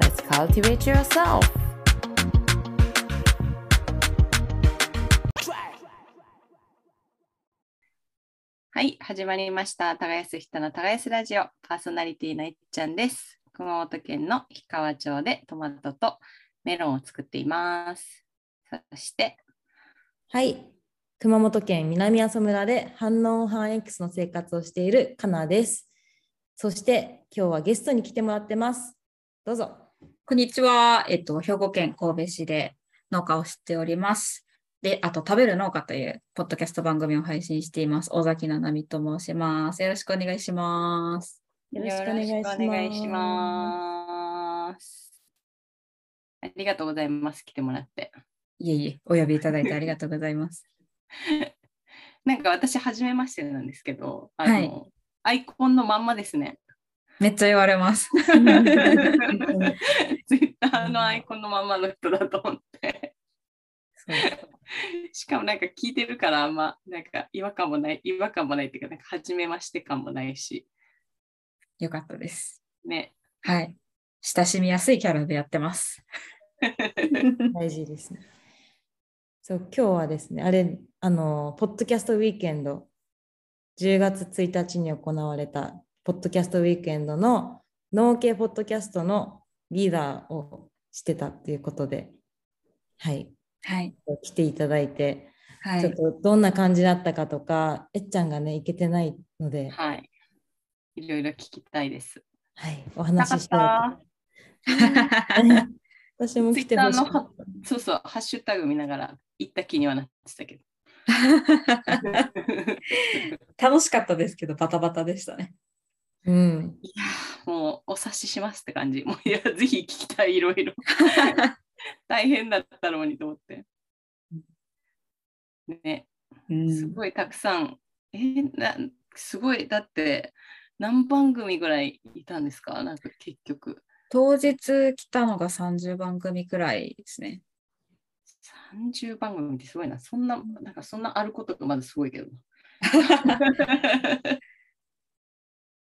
let's cultivate yourself はい、始まりました。耕す人の耕すラジオ、パーソナリティのいっちゃんです。熊本県の氷川町でトマトとメロンを作っています。そして、はい。熊本県南阿蘇村で反応反 X の生活をしているかなです。そして今日はゲストに来てもらってます。どうぞ。こんにちは。えっと、兵庫県神戸市で農家をしております。で、あと、食べる農家というポッドキャスト番組を配信しています。尾崎ななみと申します。よろしくお願いします。よろしくお願いしますよろくお願いします。ありがとうございます。来てもらって。いえいえ、お呼びいただいてありがとうございます。なんか私、初めましてなんですけど、あの、はいアイコンのまんまですね。めっちゃ言われます。ツイッターのアイコンのまんまの人だと思って。しかもなんか聞いてるからあんまなんか違和感もない違和感もないっていうかなんか初めまして感もないしよかったです。ねはい。親しみやすいキャラでやってます。大事ですね。そう、今日はですね、あれ、あの、ポッドキャストウィークエンド、10月1日に行われたポッドキャストウィークエンドの農系ポッドキャストのリーダーをしてたっていうことで、はい、はい。来ていただいて、ちょっはい。とどんな感じだったかとか、えっちゃんがね、行けてないので、はいいろいろ聞きたいですはい、お話ししたらた私も来てほしい。そうそうハッシュタグ見ながら行った気にはなってたけど 楽しかったですけど、バタバタでしたね。うん、いやーもうお察ししますって感じもういやぜひ聞きたいいろいろ 大変だったのにと思ってねうんすごいたくさん。えーなすごい、だって何番組ぐらいいたんですか？なんか結局。当日来たのが30番組くらいですね。30番組ってすごいな。そんな、なんかそんなあることがまずすごいけどな。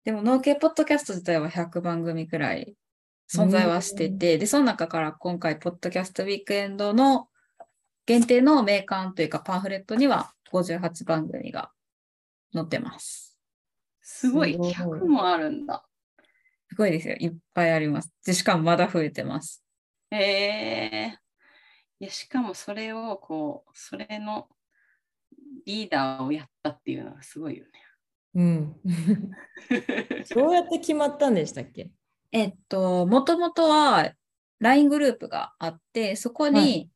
でも農系ポッドキャスト自体は100番組くらい存在はしてて、で、その中から今回、ポッドキャストウィークエンドの限定の名鑑というかパンフレットには58番組が載ってます。すごい、すごい100もあるんだ。すごいですよ。いっぱいあります。で、しかもまだ増えてます。へえいや、しかもそれを、こう、それのリーダーをやったっていうのがすごいようん。ね。どうやって決まったんでしたっけ？えっと、もともとは LINE グループがあって、そこに、はい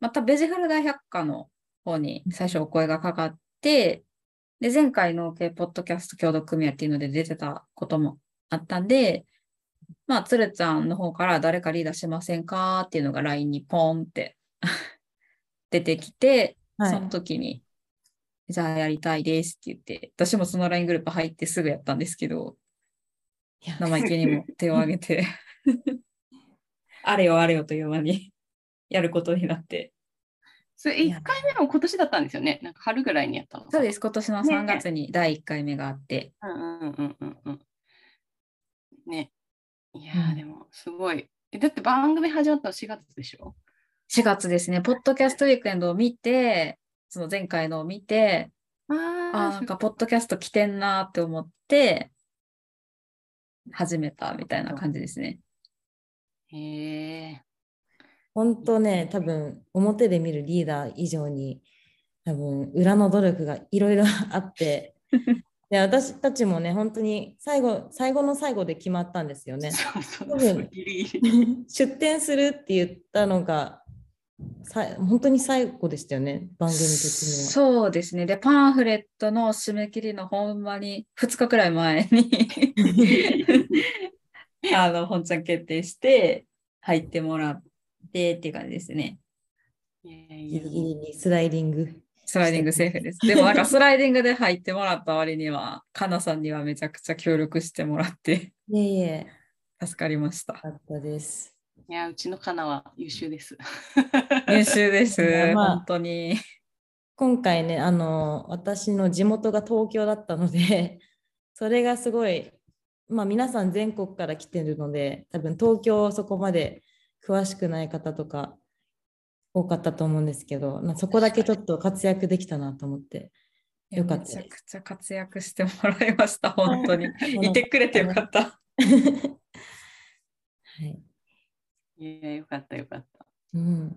またベジフル大百科の方に最初お声がかかって、で、前回の系ポッドキャスト協同組合っていうので出てたこともあったんで、まあ、つるちゃんの方から誰かリーダーしませんかっていうのが LINE にポンって 出てきて、はいその時に、じゃあやりたいですって言って、私もその LINE グループ入ってすぐやったんですけど、生意気にも手を挙げて、あれよあれよという間にやることになって。それ1回目も今年だったんですよね？なんか春ぐらいにやったの。そうです、今年の3月に第1回目があって、うんうんうんうんうん。ね。いやー、うんでもすごい。えだって番組始まったの4月でしょ？4月ですね、ポッドキャストウィークエンドを見て、その前回のを見て、ああーなんかポッドキャスト来てんなーって思って、始めたみたいな感じですね。へえ。本当ね、多分表で見るリーダー以上に、多分裏の努力がいろいろあって、で私たちもね、本当に最後最後の最後で決まったんですよね。出店するって言ったのが、さ本当に最後でしたよね、番組的には。そうですね。で、パンフレットの締め切りのほんまに2日くらい前に あの、本ちゃん決定して、入ってもらってっていう感じですね。ギリギリにスライディング。スライディングセーフです。でもなんかスライディングで入ってもらった割には、かなさんにはめちゃくちゃ協力してもらっていえいえ、助かりました。よかったです。いや、うちのカナは優秀です。優秀です。まあ本当に。今回ね、あの、私の地元が東京だったので、それがすごい、まあ皆さん全国から来てるので、多分東京そこまで詳しくない方とか多かったと思うんですけど、まあそこだけちょっと活躍できたなと思って、よかっためちゃくちゃ活躍してもらいました、本当に。のいてくれてよかった。はい。いや、よかったよかった。うん。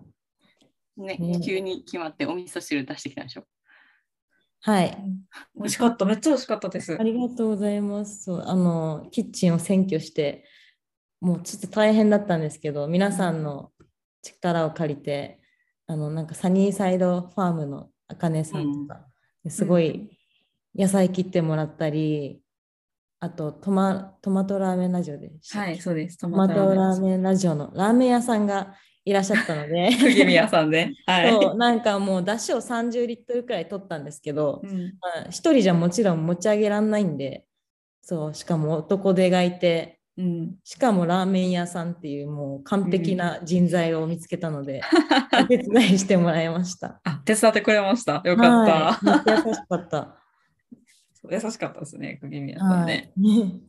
ね、ね急に決まってお味噌汁出してきたでしょ？はい。美味しかった、めっちゃ美味しかったですあ。りがとうございます。そうあのキッチンを占拠して、もうちょっと大変だったんですけど、皆さんの力を借りて、あのなんかサニーサイドファームのあかねさんとか、すごい野菜切ってもらったり、あとトマトマトラーメンラジオではい、そうです。トトマトラーン。メンラジオのラーメン屋さんがいらっしゃったので、釘宮さんで。はい。そうなんかもう出汁を30リットルくらい取ったんですけど、うんまあ一人じゃもちろん持ち上げらんないんで、そう、しかも男手がいて、うん、しかもラーメン屋さんっていうもう完璧な人材を見つけたので、お手伝いしてもらいました。あ、手伝ってくれました。よかった。はい、優しかった。優しかったですね、釘宮さんはね。い。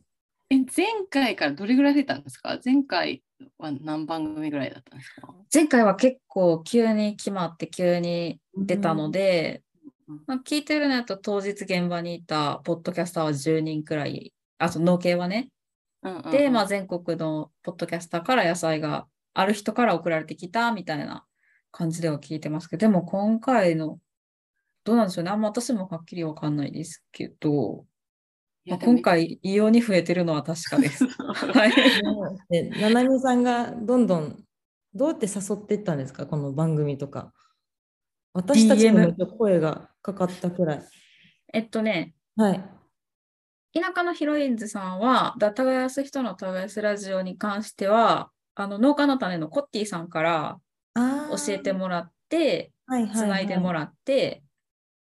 え、前回からどれぐらい出たんですか？前回は何番組ぐらいだったんですか？前回は結構急に決まって急に出たので、うんまあ、聞いてるのやと当日現場にいたポッドキャスターは10人くらい、あと農系はね。うんうんうんで、まあ、全国のポッドキャスターから野菜がある人から送られてきたみたいな感じでは聞いてますけど、でも今回の、どうなんでしょうね。あんま私もはっきりわかんないですけど、まあ、今回異様に増えてるのは確かです。はい。で、ななみさんがどんどん、どうやって誘っていったんですか、この番組とか。私たちにも DM 声がかかったくらい。えっとね、はい。田舎のヒロインズさんは、だ耕す人の耕すラジオに関しては、あの農家の種のコッティさんから教えてもらって、つないでもららって、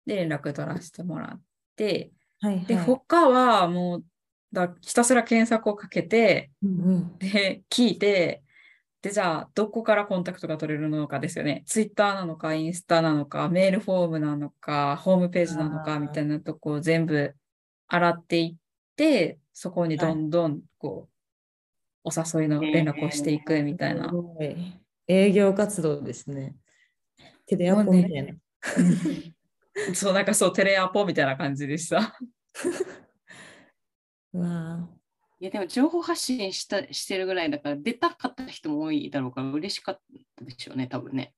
で、連絡取らせてもらって、はいで、はい他はもうだひたすら検索をかけて、うんうんで、聞いて、で、じゃあ、どこからコンタクトが取れるのかですよね。ツイッターなのか、インスタなのか、メールフォームなのか、ホームページなのか、みたいなとこを全部洗っていって、そこにどんどん、こう、お誘いの連絡をしていくみたいなす。ごい営業活動ですね。テレアポみたいな。そう、なんかそう、テレアポみたいな感じでした。うわいやでも情報発信したしてるぐらいだから出たかった人も多いだろうから嬉しかったでしょうね、多分ね。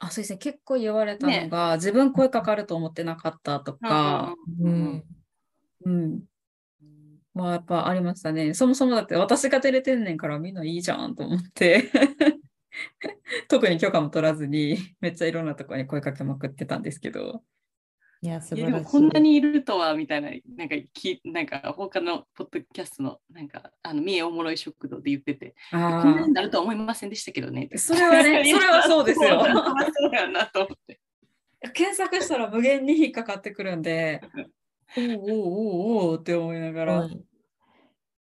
あ、そうですね。結構言われたのが、自分声かかると思ってなかったとか、ーうん。うん。まあ、やっぱありましたね。そもそもだって私が照れてんねんからみんないいじゃんと思って。特に許可も取らずに、めっちゃいろんなところに声かけまくってたんですけど。いや、素い晴らしい。こんなにいるとはみたいな、なんかきなんか他のポッドキャストの、なんか、あの、三重おもろい食堂で言ってて、あこんなになるとは思いませんでしたけどね。それはねそれはそうですよそうそうやなと思って。検索したら無限に引っかかってくるんで、おうおうおうおうって思いながら、はい。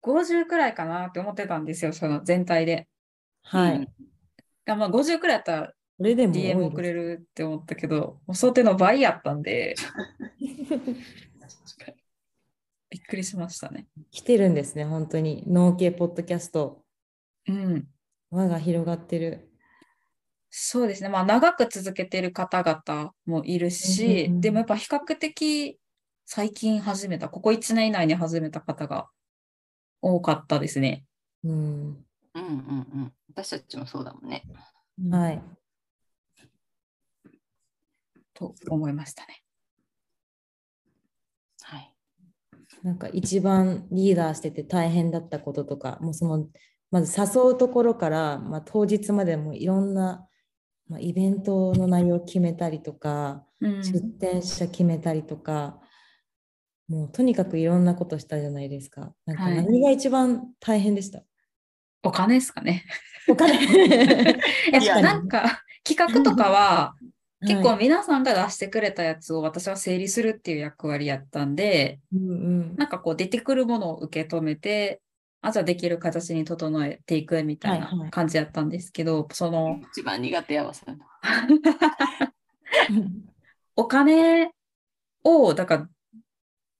50くらいかなって思ってたんですよ、その全体で。はい。うんがまあ、50くらいやったらこれでも多い DM 送れるって思ったけど、もう想定の倍やったんで、びっくりしましたね。来てるんですね、本当に。農系ポッドキャスト。うん。輪が広がってる。そうですね。まあ、長く続けてる方々もいるし、うんうんうんでもやっぱ比較的最近始めた、ここ1年以内に始めた方が多かったですね。うん。うんうんうん。私たちもそうだもんね。はい。と思いましたね。はい。なんか一番リーダーしてて大変だったこととか、もうその、まず誘うところから、まあ、当日までもいろんな、まあ、イベントの内容を決めたりとか、うん出店者決めたりとか、もうとにかくいろんなことしたじゃないですか。なんかはい何が一番大変でした、お金ですかね。お金 いやなんか、企画とかは、結構はい。皆さんが出してくれたやつを私は整理するっていう役割やったんで、うんうん。なんかこう出てくるものを受け止めて、あ、じゃあできる形に整えていくみたいはいはない。感じやったんですけど、その、一番苦手やわ、そ。お金を、だから、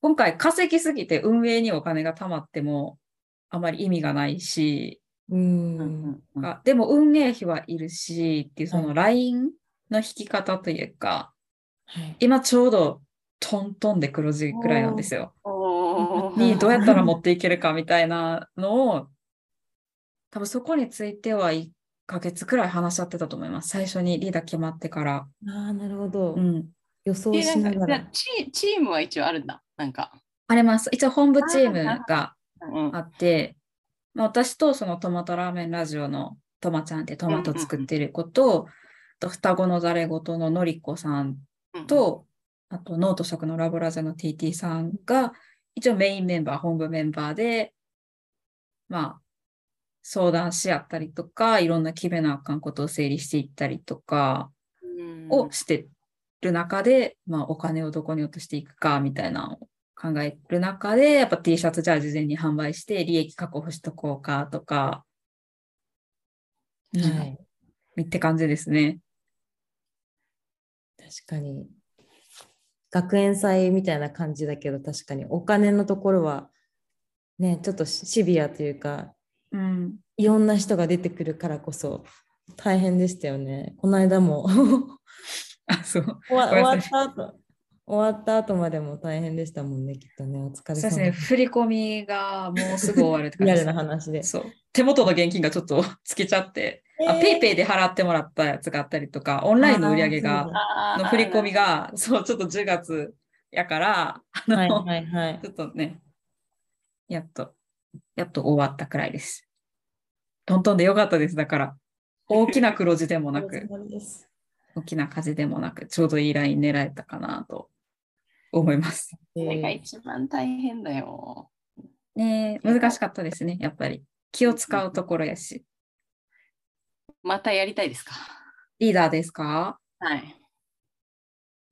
今回稼ぎすぎて運営にお金が貯まってもあまり意味がないし、うん。あでも運営費はいるしっていうそはの LINE の引き方というか、はい今ちょうどトントンで黒字くらいなんですよ。にどうやったら持っていけるかみたいなのを、多分そこについては1ヶ月くらい話し合ってたと思います。最初にリーダー決まってから。ああ、なるほど。うん。予想でしなが。らチチームは一応あるんだ。なんか。あります。一応本部チームがうんあって、まあ、私とそのトマトラーメンラジオのトマちゃんってトマト作ってる子と、と双子のざれ言ののりこさんうん、と、あとノート食のラボラジャの TT さんが、一応メインメンバー、本部メンバーで、まあ、相談し合ったりとか、いろんな決めなあかんことを整理していったりとかうんをしてる中で、まあ、お金をどこに落としていくかみたいなのを考える中で、やっぱ T シャツじゃあ事前に販売して利益確保しとこうかとか、うんはい。って感じですね。確かに。学園祭みたいな感じだけど、確かにお金のところは、ね、ちょっとシビアというか、うん。いろんな人が出てくるからこそ大変でしたよね。この間も あ、そう。終わった後終わった後までも大変でしたもんね、きっとね。お疲れ様ですね。振り込みがもうすぐ終わるって感リアルな話で。そう。手元の現金がちょっと つけちゃって、あ、ペイペイで払ってもらったやつがあったりとか、オンラインの売り上げが、の振り込みが、そう、ちょっと10月やから、あの、はいはいはい。ちょっとね、やっと、やっと終わったくらいです。トントンでよかったです。だから、大きな黒字でもなく、大きな赤字でもなく、ちょうどいいライン狙えたかなと思います。それがえ一番大変だよ。ねえ難しかったですね、やっぱり。気を使うところやし。またやりたいですか？リーダーですか？はい。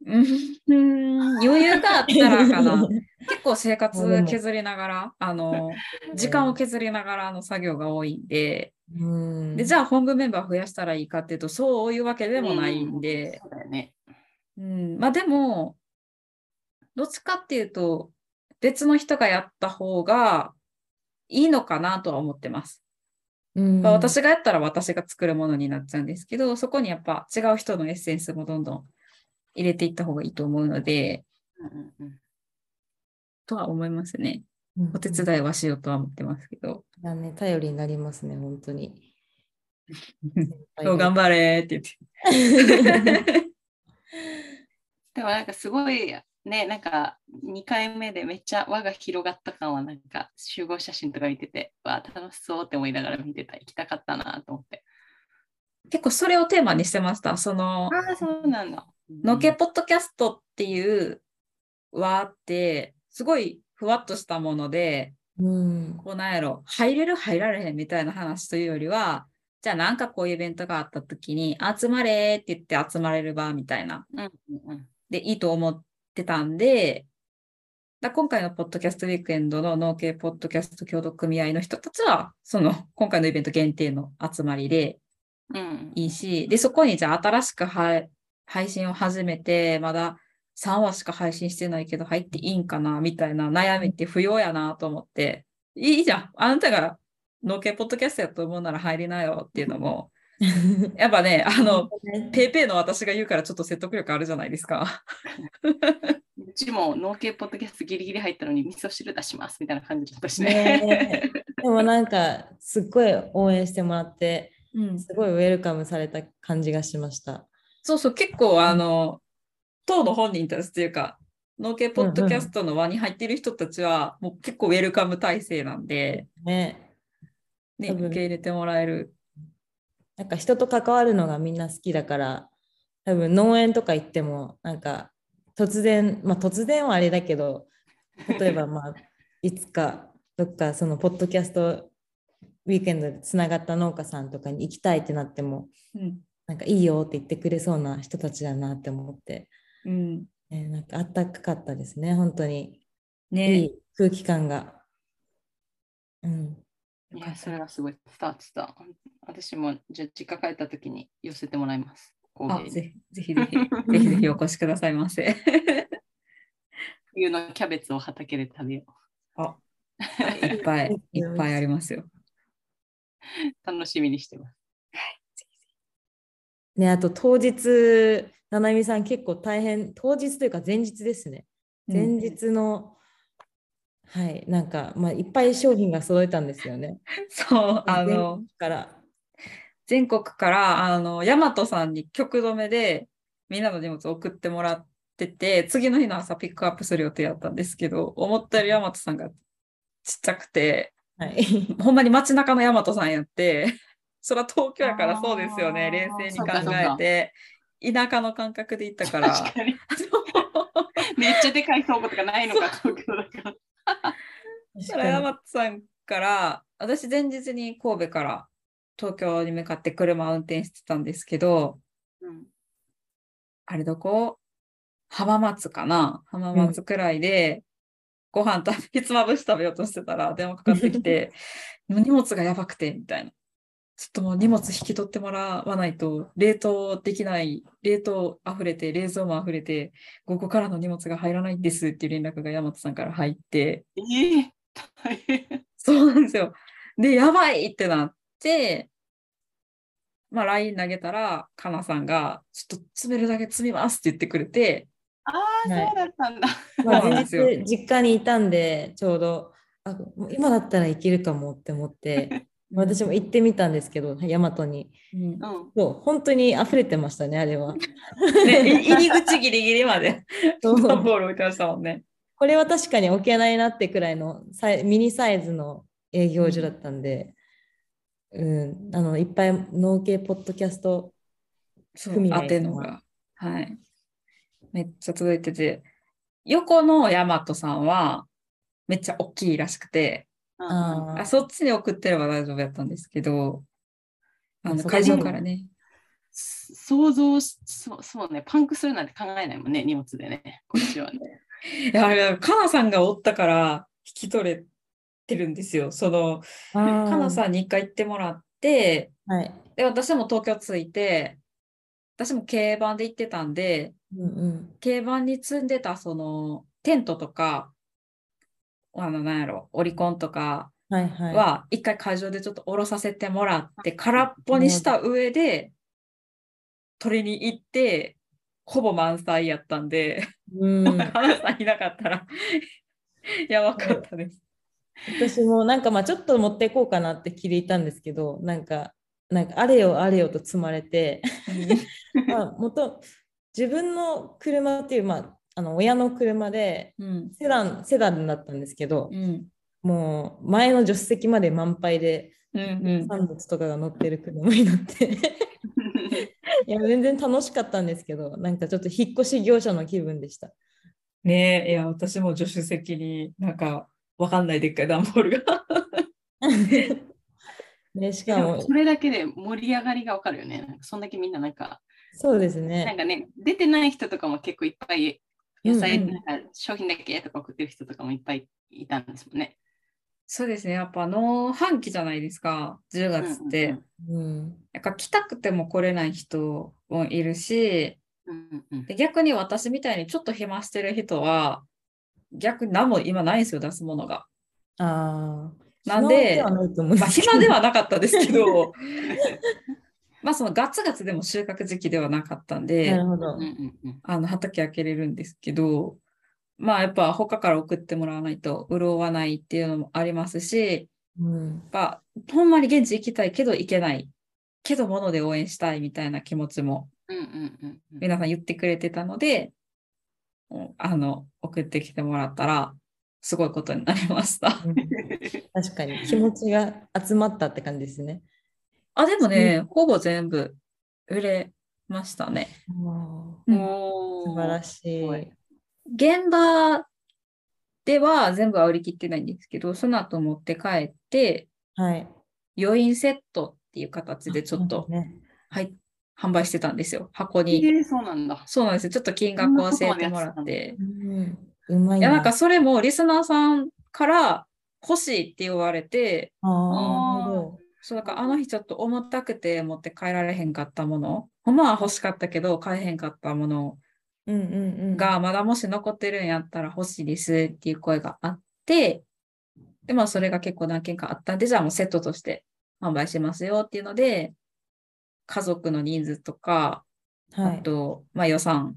うん、余裕があったらかな。ー結構生活も削りながら、あの、時間を削りながらの作業が多いんで、うんで、じゃあ本部メンバー増やしたらいいかっていうと、そういうわけでもないんで、そうだよね。うん、まあでも、どっちかっていうと、別の人がやった方がいいのかなとは思ってます。うんまあ私がやったら私が作るものになっちゃうんですけど、そこにやっぱ違う人のエッセンスもどんどん入れていった方がいいと思うので、うんうんうんとは思いますね。うんお手伝いはしようとは思ってますけど。いやね、頼りになりますね、本当に。頑張れって言って。でもなんかすごいね、なんか2回目でめっちゃ輪が広がった感はなんか集合写真とか見てて、わあ楽しそうって思いながら見てた、行きたかったなと思って。結構それをテーマにしてました。その、ああ、そうなんだ。のけポッドキャストっていう輪って、すごいふわっとしたもので、うん。こうなんやろ、入れる入られへんみたいな話というよりは、じゃあなんかこういうイベントがあった時に、集まれって言って集まれる場みたいな、うんうんうんでいいと思ってたんで、だ今回のポッドキャストウィークエンドの農系ポッドキャスト協同組合の人たちは、その 今回のイベント限定の集まりでうんいいし、で、そこにじゃあ新しく配配信を始めて、まだ3話しか配信してないけど入っていいんかなみたいな悩みって不要やなと思って、いいじゃん。あなたが農系ポッドキャストやと思うなら入りなよっていうのも、やっぱね、あの、ペイペイの私が言うからちょっと説得力あるじゃないですか。うちも農系ポッドキャストギリギリ入ったのに味噌汁出しますみたいな感じだったしねね。でもなんか、すっごい応援してもらって、うん、すごいウェルカムされた感じがしました。そうそう、結構あの、当の本人たちっていうか、農系ポッドキャストの輪に入っている人たちは、もう結構ウェルカム体制なんで、ね。ね、受け入れてもらえる。なんか人と関わるのがみんな好きだから、多分農園とか行っても、なんか突然、まあ突然はあれだけど、例えばまあ、いつかどっかそのポッドキャストウィークエンドでつながった農家さんとかに行きたいってなってもうん。なんかいいよって言ってくれそうな人たちだなって思って、うん。えーなんかあったかかったですね本当にいねい空気感が。うん、いや、それがすごい伝わってた。私もじゃあ実家帰った時に寄せてもらいます。工あぜひぜひぜひぜひぜひお越しくださいませ。冬のキャベツを畑で食べよいっぱい いっぱいありますよ。う。楽しみにしてます。ね、あと当日、ななみさん結構大変、当日というか前日ですね。前うん日の、はい、なんか、まあ、いっぱい商品が揃えたんですよね。そうあ全の国から。全国からあの大和さんに局止めでみんなの荷物を送ってもらってて次の日の朝ピックアップする予定だったんですけど思ったより大和さんがちっちゃくてはい、ほんまに街中の大和さんやってそら東京やからそうですよね冷静に考えて田舎の感覚で行ったから確かに。めっちゃでかい倉庫とかないのか、東京だから。それ大和さんから私前日に神戸から東京に向かって車を運転してたんですけどうん。あれどこ？浜松かな？浜松くらいで、ご飯食べ、ひつまぶし食べようとしてたら電話かかってきて、荷物がやばくて、みたいな。ちょっともう荷物引き取ってもらわないと、冷凍できない、冷凍溢れて、冷蔵も溢れて、午後からの荷物が入らないんですっていう連絡が山本さんから入って、ええ大変。そうなんですよ。で、やばいってなって、まあ LINE 投げたら、かなさんが、ちょっと詰めるだけ積みますって言ってくれて、ああ、はいそうだったんだ。まあ、前そうなんですよ日実家にいたんで、ちょうど、あ今だったらいけるかもって思って、私も行ってみたんですけど、大和に。うんうん。そう、本当に溢れてましたね、あれは。ね、い 入り口ギリギリまでボール置いてましたもんね。これは確かに置けないなってくらいのサイミニサイズの営業所だったんで、うん、あのいっぱい農系ポッドキャストそう組合当てのが。はい。めっちゃ続いてて、横の大和さんはめっちゃ大きいらしくて、あそっちに送ってれば大丈夫やったんですけど、あの会場からね、想像しそうそうね、パンクするなんて考えないもんね、荷物でね、こっちはね。いや、あれ、かなさんがおったから引き取れてるんですよ。その、かなさんに一回行ってもらって、はい、で、私も東京着いて、私も軽バンで行ってたんで、うんうん、軽バンに積んでたそのテントとか、あの、なんやろ、オリコンとかは一回会場でちょっと降ろさせてもらって、空っぽにした上で、取りに行って、ほぼ満載やったんで、うん、花さんいなかったら、やばかったです。私もなんかまあちょっと持っていこうかなって聞いたんですけどなんかなんかあれよあれよと積まれて。まあ元自分の車っていう、まあ、あの親の車でうん。セダンセダンだったんですけど、うん。もう前の助手席まで満杯で。産物とかが乗ってる車になって いや全然楽しかったんですけどなんかちょっと引っ越し業者の気分でした。ねえ、いや、私も助手席になんか、わかんないでっかい段ボールが。ね、しかもそれだけで盛り上がりがわかるよね。そんだけみんななんか、そうですなんね。かね、出てない人とかも結構いっぱい、野菜、うんうんなんか商品だけとか送ってる人とかもいっぱいいたんですもんね。そうですね、やっぱ農繁期じゃないですか、10月って。うんうん、なんか来たくても来れない人もいるし、うんうんうんで逆に私みたいにちょっと暇してる人は、逆に何も今ないんですよ、出すものが。ああ。なんでまあ暇ではなかったですけど、まあそのガツガツでも収穫時期ではなかったんで、なるほどうん。うんうんあの畑開けれるんですけど、まあやっぱ他から送ってもらわないと潤わないっていうのもありますし、うんやっぱほんまに現地行きたいけど行けない。けど物で応援したいみたいな気持ちもうんうんうんうん皆さん言ってくれてたので、うんあの、送ってきてもらったらすごいことになりました。うん確かに気持ちが集まったって感じですね。あ、でもね、ほぼ全部売れましたね。うん素晴らしい。現場では全部は売り切ってないんですけど、その後持って帰って、はい。余韻セットっていう形でちょっと、ね、はい、販売してたんですよ。箱えに。ー、そうなんだ。そうなんですよ。ちょっと金額を教えてもらって。うん、うまいいや、なんかそれもリスナーさんから欲しいって言われて、ああ。そうだからあの日ちょっと重たくて持って帰られへんかったもの、ほんまは欲しかったけど買えへんかったものうんうんうん。がまだもし残ってるんやったら欲しいですっていう声があって、で、まあそれが結構何件かあったんで、じゃあもうセットとして販売しますよっていうので、家族の人数とか、はい、あと、まあ予算はい、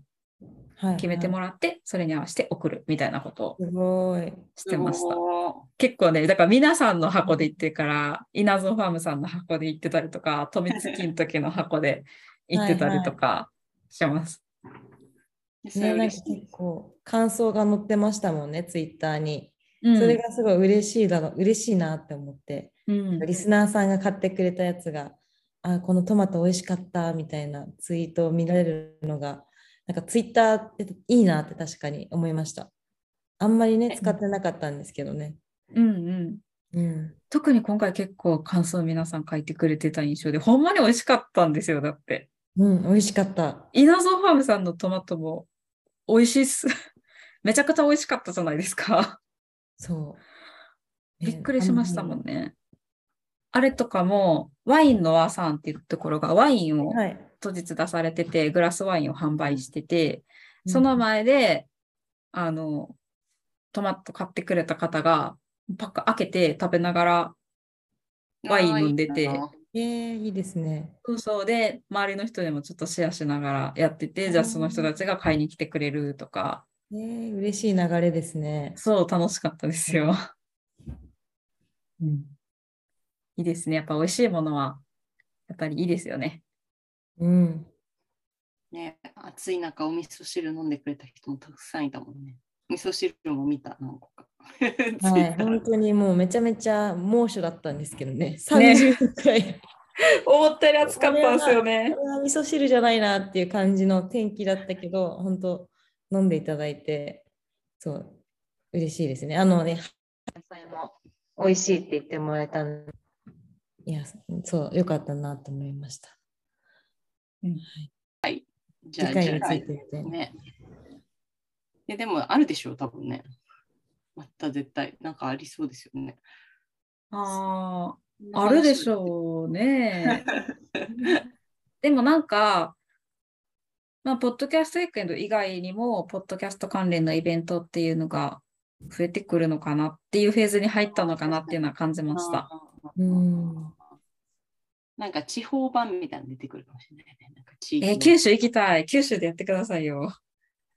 決めてもららって、それに合わせて送るみたいなことをすごい。してました。お結構ね、だから皆さんの箱で行ってるから、稲造ファームさんの箱で行ってたりとか、富月の時の箱で 行ってたりとかします。ーそれね、なんか結構感想が載ってましたもんね、ツイッターに。うんそれがすごい嬉しいだろう、嬉しいなって思って。うんリスナーさんが買ってくれたやつが、あ、このトマト美味しかったみたいなツイートを見られるのが、なんかツイッターっていいなって確かに思いました。あんまりね、使ってなかったんですけどね。うんうんうん。特に今回結構感想皆さん書いてくれてた印象で、ほんまに美味しかったんですよ、だって。うん、美味しかった。稲造ファームさんのトマトも美味しいっす。めちゃくちゃ美味しかったじゃないですか。そう。びっくりしましたもんね。ね。あれとかも、ワインの和さんっていうところがワインをはい。当日出されてて、グラスワインを販売してて、その前で、あの、トマト買ってくれた方が、パック開けて食べながら、ワイン飲んでてえー、いいですね。そうそうで、周りの人でもちょっとシェアしながらやってて、じゃあその人たちが買いに来てくれるとか、えー、嬉しい流れですね。そう、楽しかったですよ。うん。いいですね。やっぱ美味しいものは、やっぱりいいですよね。うん。ね、暑い中お味噌汁飲んでくれた人もたくさんいたもんね。味噌汁も見た、何個か。はい、本当にもうめちゃめちゃ猛暑だったんですけどね。30度くらい。思ったより暑かったんですよね味噌汁じゃないなっていう感じの天気だったけど、本当飲んでいただいて、そう、嬉しいですね。あのね、野菜も美味しいって言ってもらえたいや、そう、よかったなと思いました。じゃあ、次回について。ね。えでも、あるでしょう、多分ね。また絶対、なんかありそうですよね。ああ、あるでしょうね。でもなんか、まあ、ポッドキャストウィークエンド以外にも、ポッドキャスト関連のイベントっていうのが増えてくるのかなっていうフェーズに入ったのかなっていうのは感じました。うん。なんか地方版みたいなの出てくるかもしれないね。なんか地域のえー九州行きたい。九州でやってくださいよ。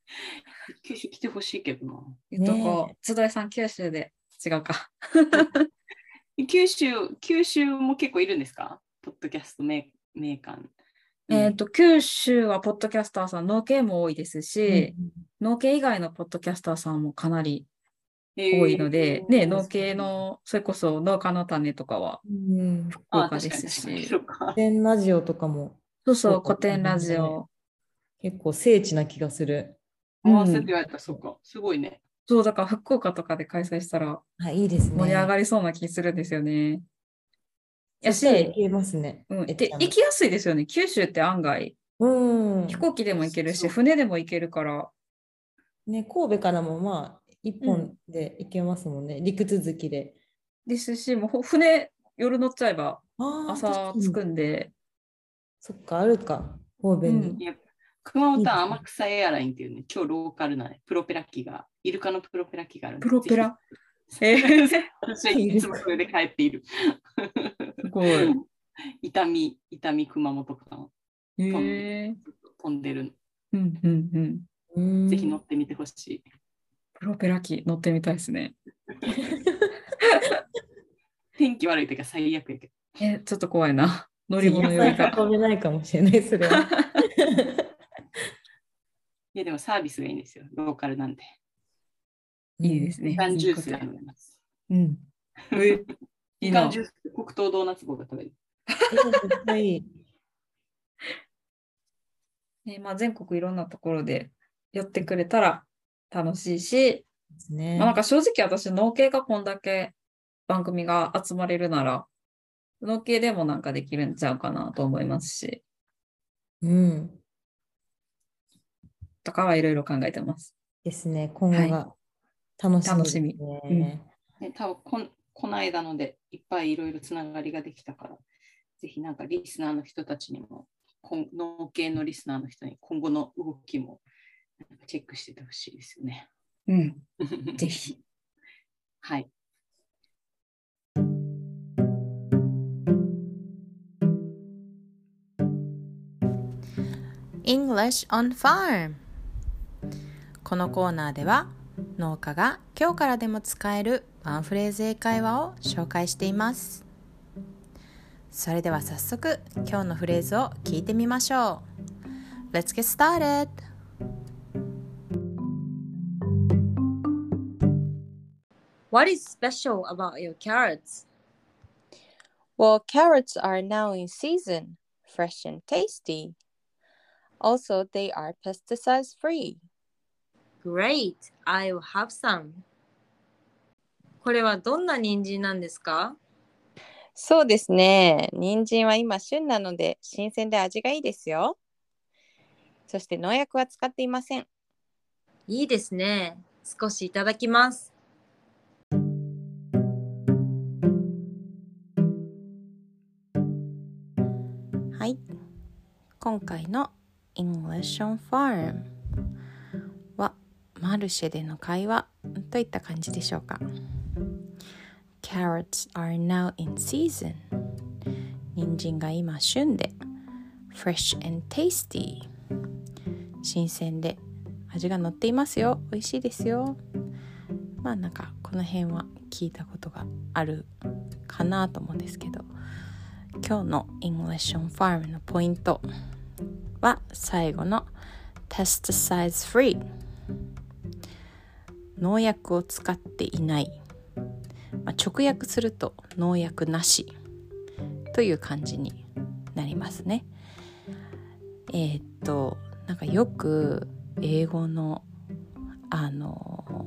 九州来てほしいけどな。言っとこ。津田井さん、九州で。違うか。九州、九州も結構いるんですか？ポッドキャストメーメーカー。えっと、九州はポッドキャスターさん、農系も多いですし、農系以外のポッドキャスターさんもかなり多いので、ね、農系の、それこそ農家の種とかはうん。福あ岡ですし、古典ラジオとかもそうそう、古典ラジオ。結構聖地な気がする。ああ、うんそうやって言われたらそうか。すごいね。そう、だから福岡とかで開催したらあ、いいですね。盛り上がりそうな気するんですよね。やし行けますね。うん、行きやすいですよね。九州って案外、うん。飛行機でも行けるし、船でも行けるから、ね、神戸からもまあ、一本で行けますもんね。陸続きで。ですし、もうほ船、夜乗っちゃえば朝着くんで、そっか、あるか。神戸に。うん熊本は天草エアラインっていうね、超ローカルな、ね、プロペラ機が、イルカのプロペラ機があるんでプロペラ？えー、いつもそれで帰っている。すごい。痛み、痛み熊本からのえー、飛んでる。うんうんうん。うんぜひ乗ってみてほしい。プロペラ機乗ってみたいですね。天気悪い時は最悪やけど。え、ちょっと怖いな。乗り物酔いが。飛べないかもしれない、それは。いや、でもサービスがいいんですよ。ローカルなんで。いいですね。みジュースが飲めます。うん。みかん。ジュース、黒糖ドーナツ棒が食べる。うん。は い。ねまあ、全国いろんなところでやってくれたら楽しいし、ね。まあ、なんか正直私、農系がこんだけ番組が集まれるなら、農系でもなんかできるんちゃうかなと思いますし、うん。とかはいろいろ考えてます。ですね。今後が楽しみですね。楽しみね、多分こんこの間のでいっぱいいろいろつながりができたから、ぜひなんかリスナーの人たちにも、今農系のリスナーの人に今後の動きもチェックしててほしいですよね。うん。ぜひ。はい。English on Farm このコーナーでは農家が今日からでも使えるワンフレーズ英会話を紹介していますそれでは早速今日のフレーズを聞いてみましょう Let's get started! What is special about your carrots? Well, carrots are now in season, fresh and tasty. Also, they are pesticide free. Great, I'll have some. これはどんな人参なんですかそうですね。人参は今旬なので新鮮で味がいいですよ。そして農薬は使っていません。いいですね。少しいただきます。今回の English on Farm はマルシェでの会話といった感じでしょうか。Carrots are now in season. 人参が今旬で Fresh and tasty. 新鮮で味が乗っていますよ。美味しいですよ。まあなんかこの辺は聞いたことがあるかなと思うんですけど。今日の English on Farm のポイント。は最後の Pesticides free 農薬を使っていない、まあ、直訳すると農薬なしという感じになりますね。えーっとなんかよく英語のあの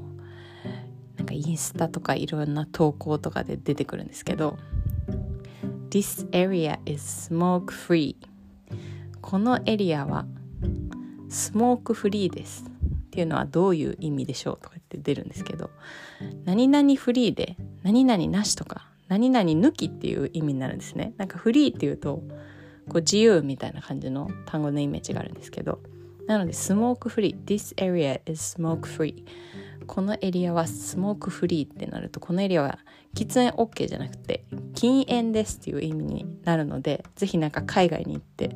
なんかインスタとかいろんな投稿とかで出てくるんですけど This area is smoke free このエリアはスモークフリーですっていうのはどういう意味でしょうとか言って出るんですけど何々フリーで何々なしとか何々抜きっていう意味になるんですね。なんかフリーっていうとこう自由みたいな感じの単語のイメージがあるんですけどなのでスモークフリー This area is smoke free このエリアはスモークフリーってなるとこのエリアは喫煙 OK じゃなくて禁煙ですっていう意味になるのでぜひなんか海外に行って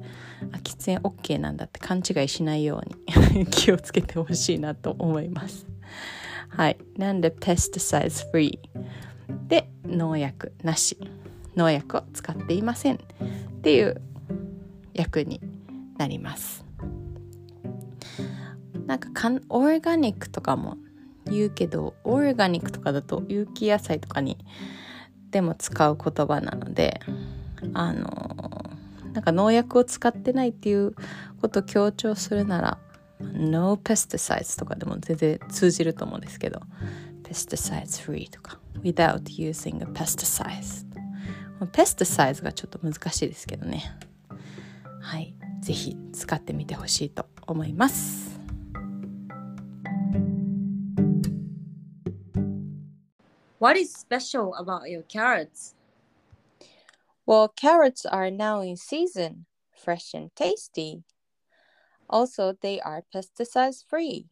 あ喫煙 OK なんだって勘違いしないように 気をつけてほしいなと思います。はい。なんで pesticides free で農薬なし。農薬を使っていませんっていう役になります。なんかオーガニックとかも言うけどオーガニックとかだと有機野菜とかにでも使う言葉なのであのなんか農薬を使ってないっていうことを強調するなら No pesticides とかでも全然通じると思うんですけど pesticides free とか without using a pesticides pesticides がちょっと難しいですけどね。はい。ぜひ使ってみてほしいと思います。What is special about your carrots? Well, carrots are now in season, fresh and tasty. Also, they are pesticide free.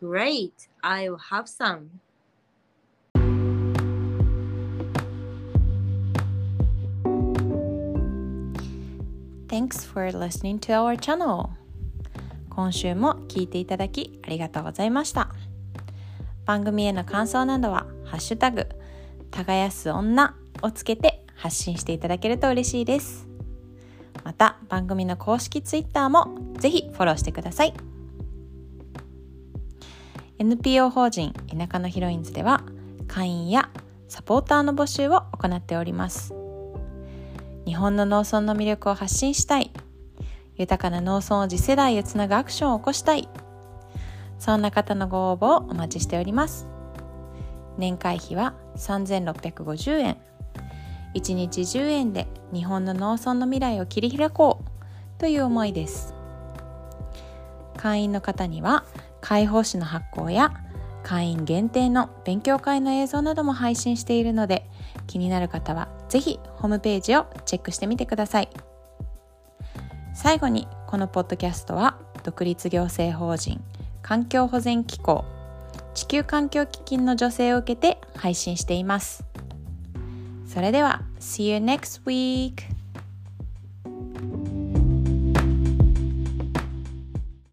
Great, I'll have some. Thanks for listening to our channel. 今週も聞いていただきありがとうございました。 番組への感想などは、ハッシュタグ、耕す女をつけて発信していただけると嬉しいです。また、番組の公式 Twitter もぜひフォローしてください。NPO 法人田舎のヒロインズでは、会員やサポーターの募集を行っております。日本の農村の魅力を発信したい豊かな農村を次世代へつなぐアクションを起こしたいそんな方のご応募をお待ちしております。年会費は3650円1日10円で日本の農村の未来を切り開こうという思いです。会員の方には解放誌の発行や会員限定の勉強会の映像なども配信しているので気になる方はぜひホームページをチェックしてみてください。最後にこのポッドキャストは独立行政法人環境保全機構地球環境基金の助成を受けて配信していますそれでは See you next week!